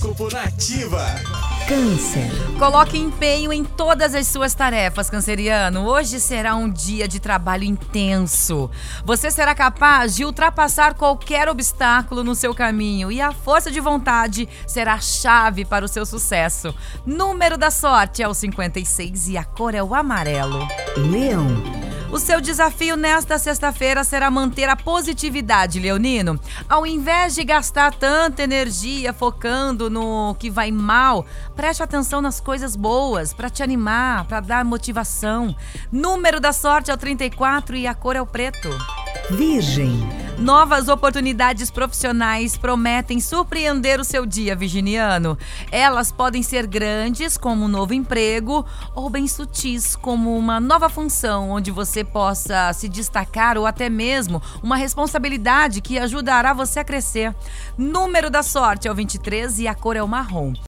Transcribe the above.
Horóscopo Nativa. Câncer. Coloque empenho em todas as suas tarefas, canceriano. Hoje será um dia de trabalho intenso. Você será capaz de ultrapassar qualquer obstáculo no seu caminho e a força de vontade será a chave para o seu sucesso. Número da sorte é o 56 e a cor é o amarelo. Leão. Seu desafio nesta sexta-feira será manter a positividade, Leonino. Ao invés de gastar tanta energia focando no que vai mal, preste atenção nas coisas boas para te animar, para dar motivação. Número da sorte é o 34 e a cor é o preto. Virgem. Novas oportunidades profissionais prometem surpreender o seu dia, virginiano. Elas podem ser grandes, como um novo emprego, ou bem sutis, como uma nova função onde você possa se destacar ou até mesmo uma responsabilidade que ajudará você a crescer. Número da sorte é o 23 e a cor é o marrom.